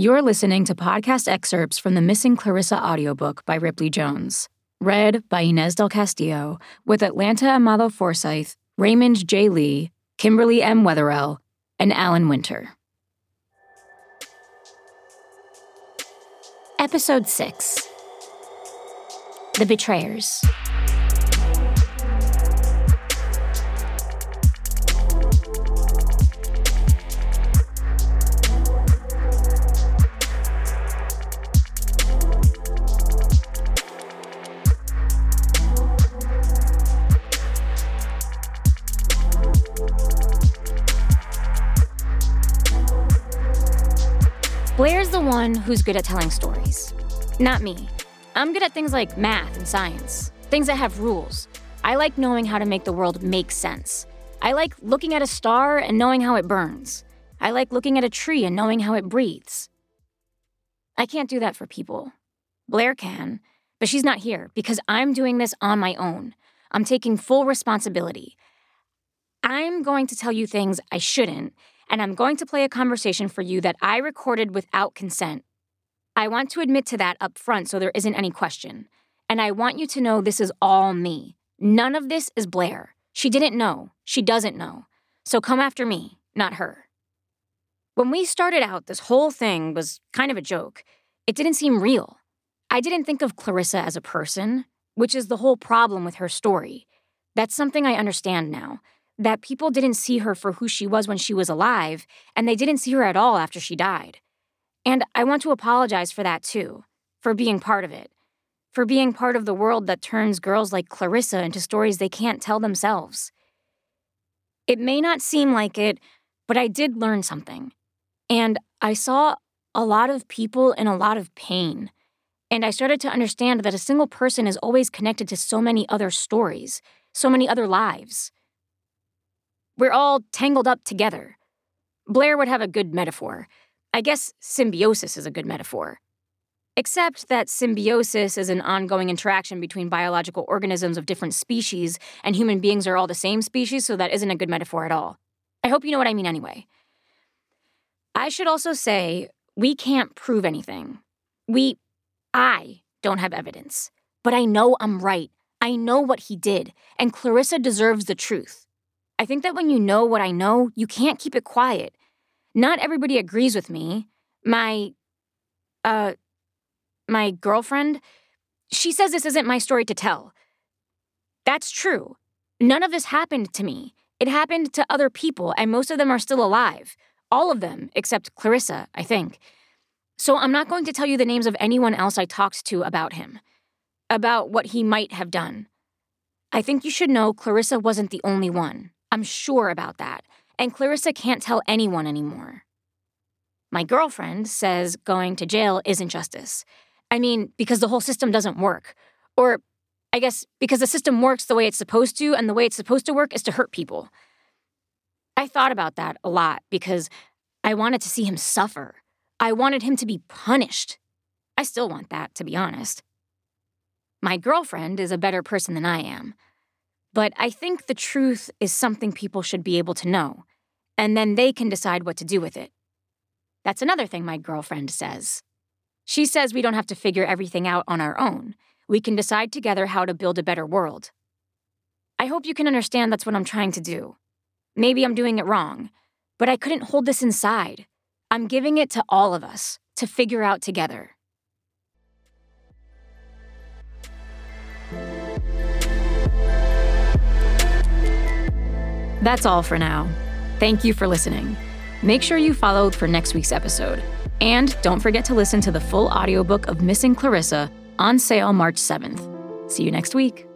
You're listening to podcast excerpts from the Missing Clarissa audiobook by Ripley Jones, read by Inez del Castillo, with Atlanta Amado Foresyth, Raymond J. Lee, Kimberly M. Wetherell, and Alan Winter. Episode 6 The Betrayers. Blair's the one who's good at telling stories. Not me. I'm good at things like math and science, things that have rules. I like knowing how to make the world make sense. I like looking at a star and knowing how it burns. I like looking at a tree and knowing how it breathes. I can't do that for people. Blair can, but she's not here because I'm doing this on my own. I'm taking full responsibility. I'm going to tell you things I shouldn't and I'm going to play a conversation for you that I recorded without consent. I want to admit to that up front so there isn't any question. And I want you to know this is all me. None of this is Blair. She didn't know. She doesn't know. So come after me, not her. When we started out, this whole thing was kind of a joke. It didn't seem real. I didn't think of Clarissa as a person, which is the whole problem with her story. That's something I understand now that people didn't see her for who she was when she was alive, and they didn't see her at all after she died. And I want to apologize for that too, for being part of it, for being part of the world that turns girls like Clarissa into stories they can't tell themselves. It may not seem like it, but I did learn something. And I saw a lot of people in a lot of pain. And I started to understand that a single person is always connected to so many other stories, so many other lives. We're all tangled up together. Blair would have a good metaphor. I guess symbiosis is a good metaphor. Except that symbiosis is an ongoing interaction between biological organisms of different species, and human beings are all the same species, so that isn't a good metaphor at all. I hope you know what I mean anyway. I should also say we can't prove anything. We, I don't have evidence, but I know I'm right. I know what he did, and Clarissa deserves the truth. I think that when you know what I know, you can't keep it quiet. Not everybody agrees with me. My, uh, my girlfriend, she says this isn't my story to tell. That's true. None of this happened to me. It happened to other people, and most of them are still alive. All of them, except Clarissa, I think. So I'm not going to tell you the names of anyone else I talked to about him, about what he might have done. I think you should know Clarissa wasn't the only one. I'm sure about that. And Clarissa can't tell anyone anymore. My girlfriend says going to jail isn't justice. I mean, because the whole system doesn't work. Or, I guess, because the system works the way it's supposed to, and the way it's supposed to work is to hurt people. I thought about that a lot because I wanted to see him suffer. I wanted him to be punished. I still want that, to be honest. My girlfriend is a better person than I am. But I think the truth is something people should be able to know, and then they can decide what to do with it. That's another thing my girlfriend says. She says we don't have to figure everything out on our own. We can decide together how to build a better world. I hope you can understand that's what I'm trying to do. Maybe I'm doing it wrong, but I couldn't hold this inside. I'm giving it to all of us to figure out together. That's all for now. Thank you for listening. Make sure you follow for next week's episode. And don't forget to listen to the full audiobook of Missing Clarissa on sale March 7th. See you next week.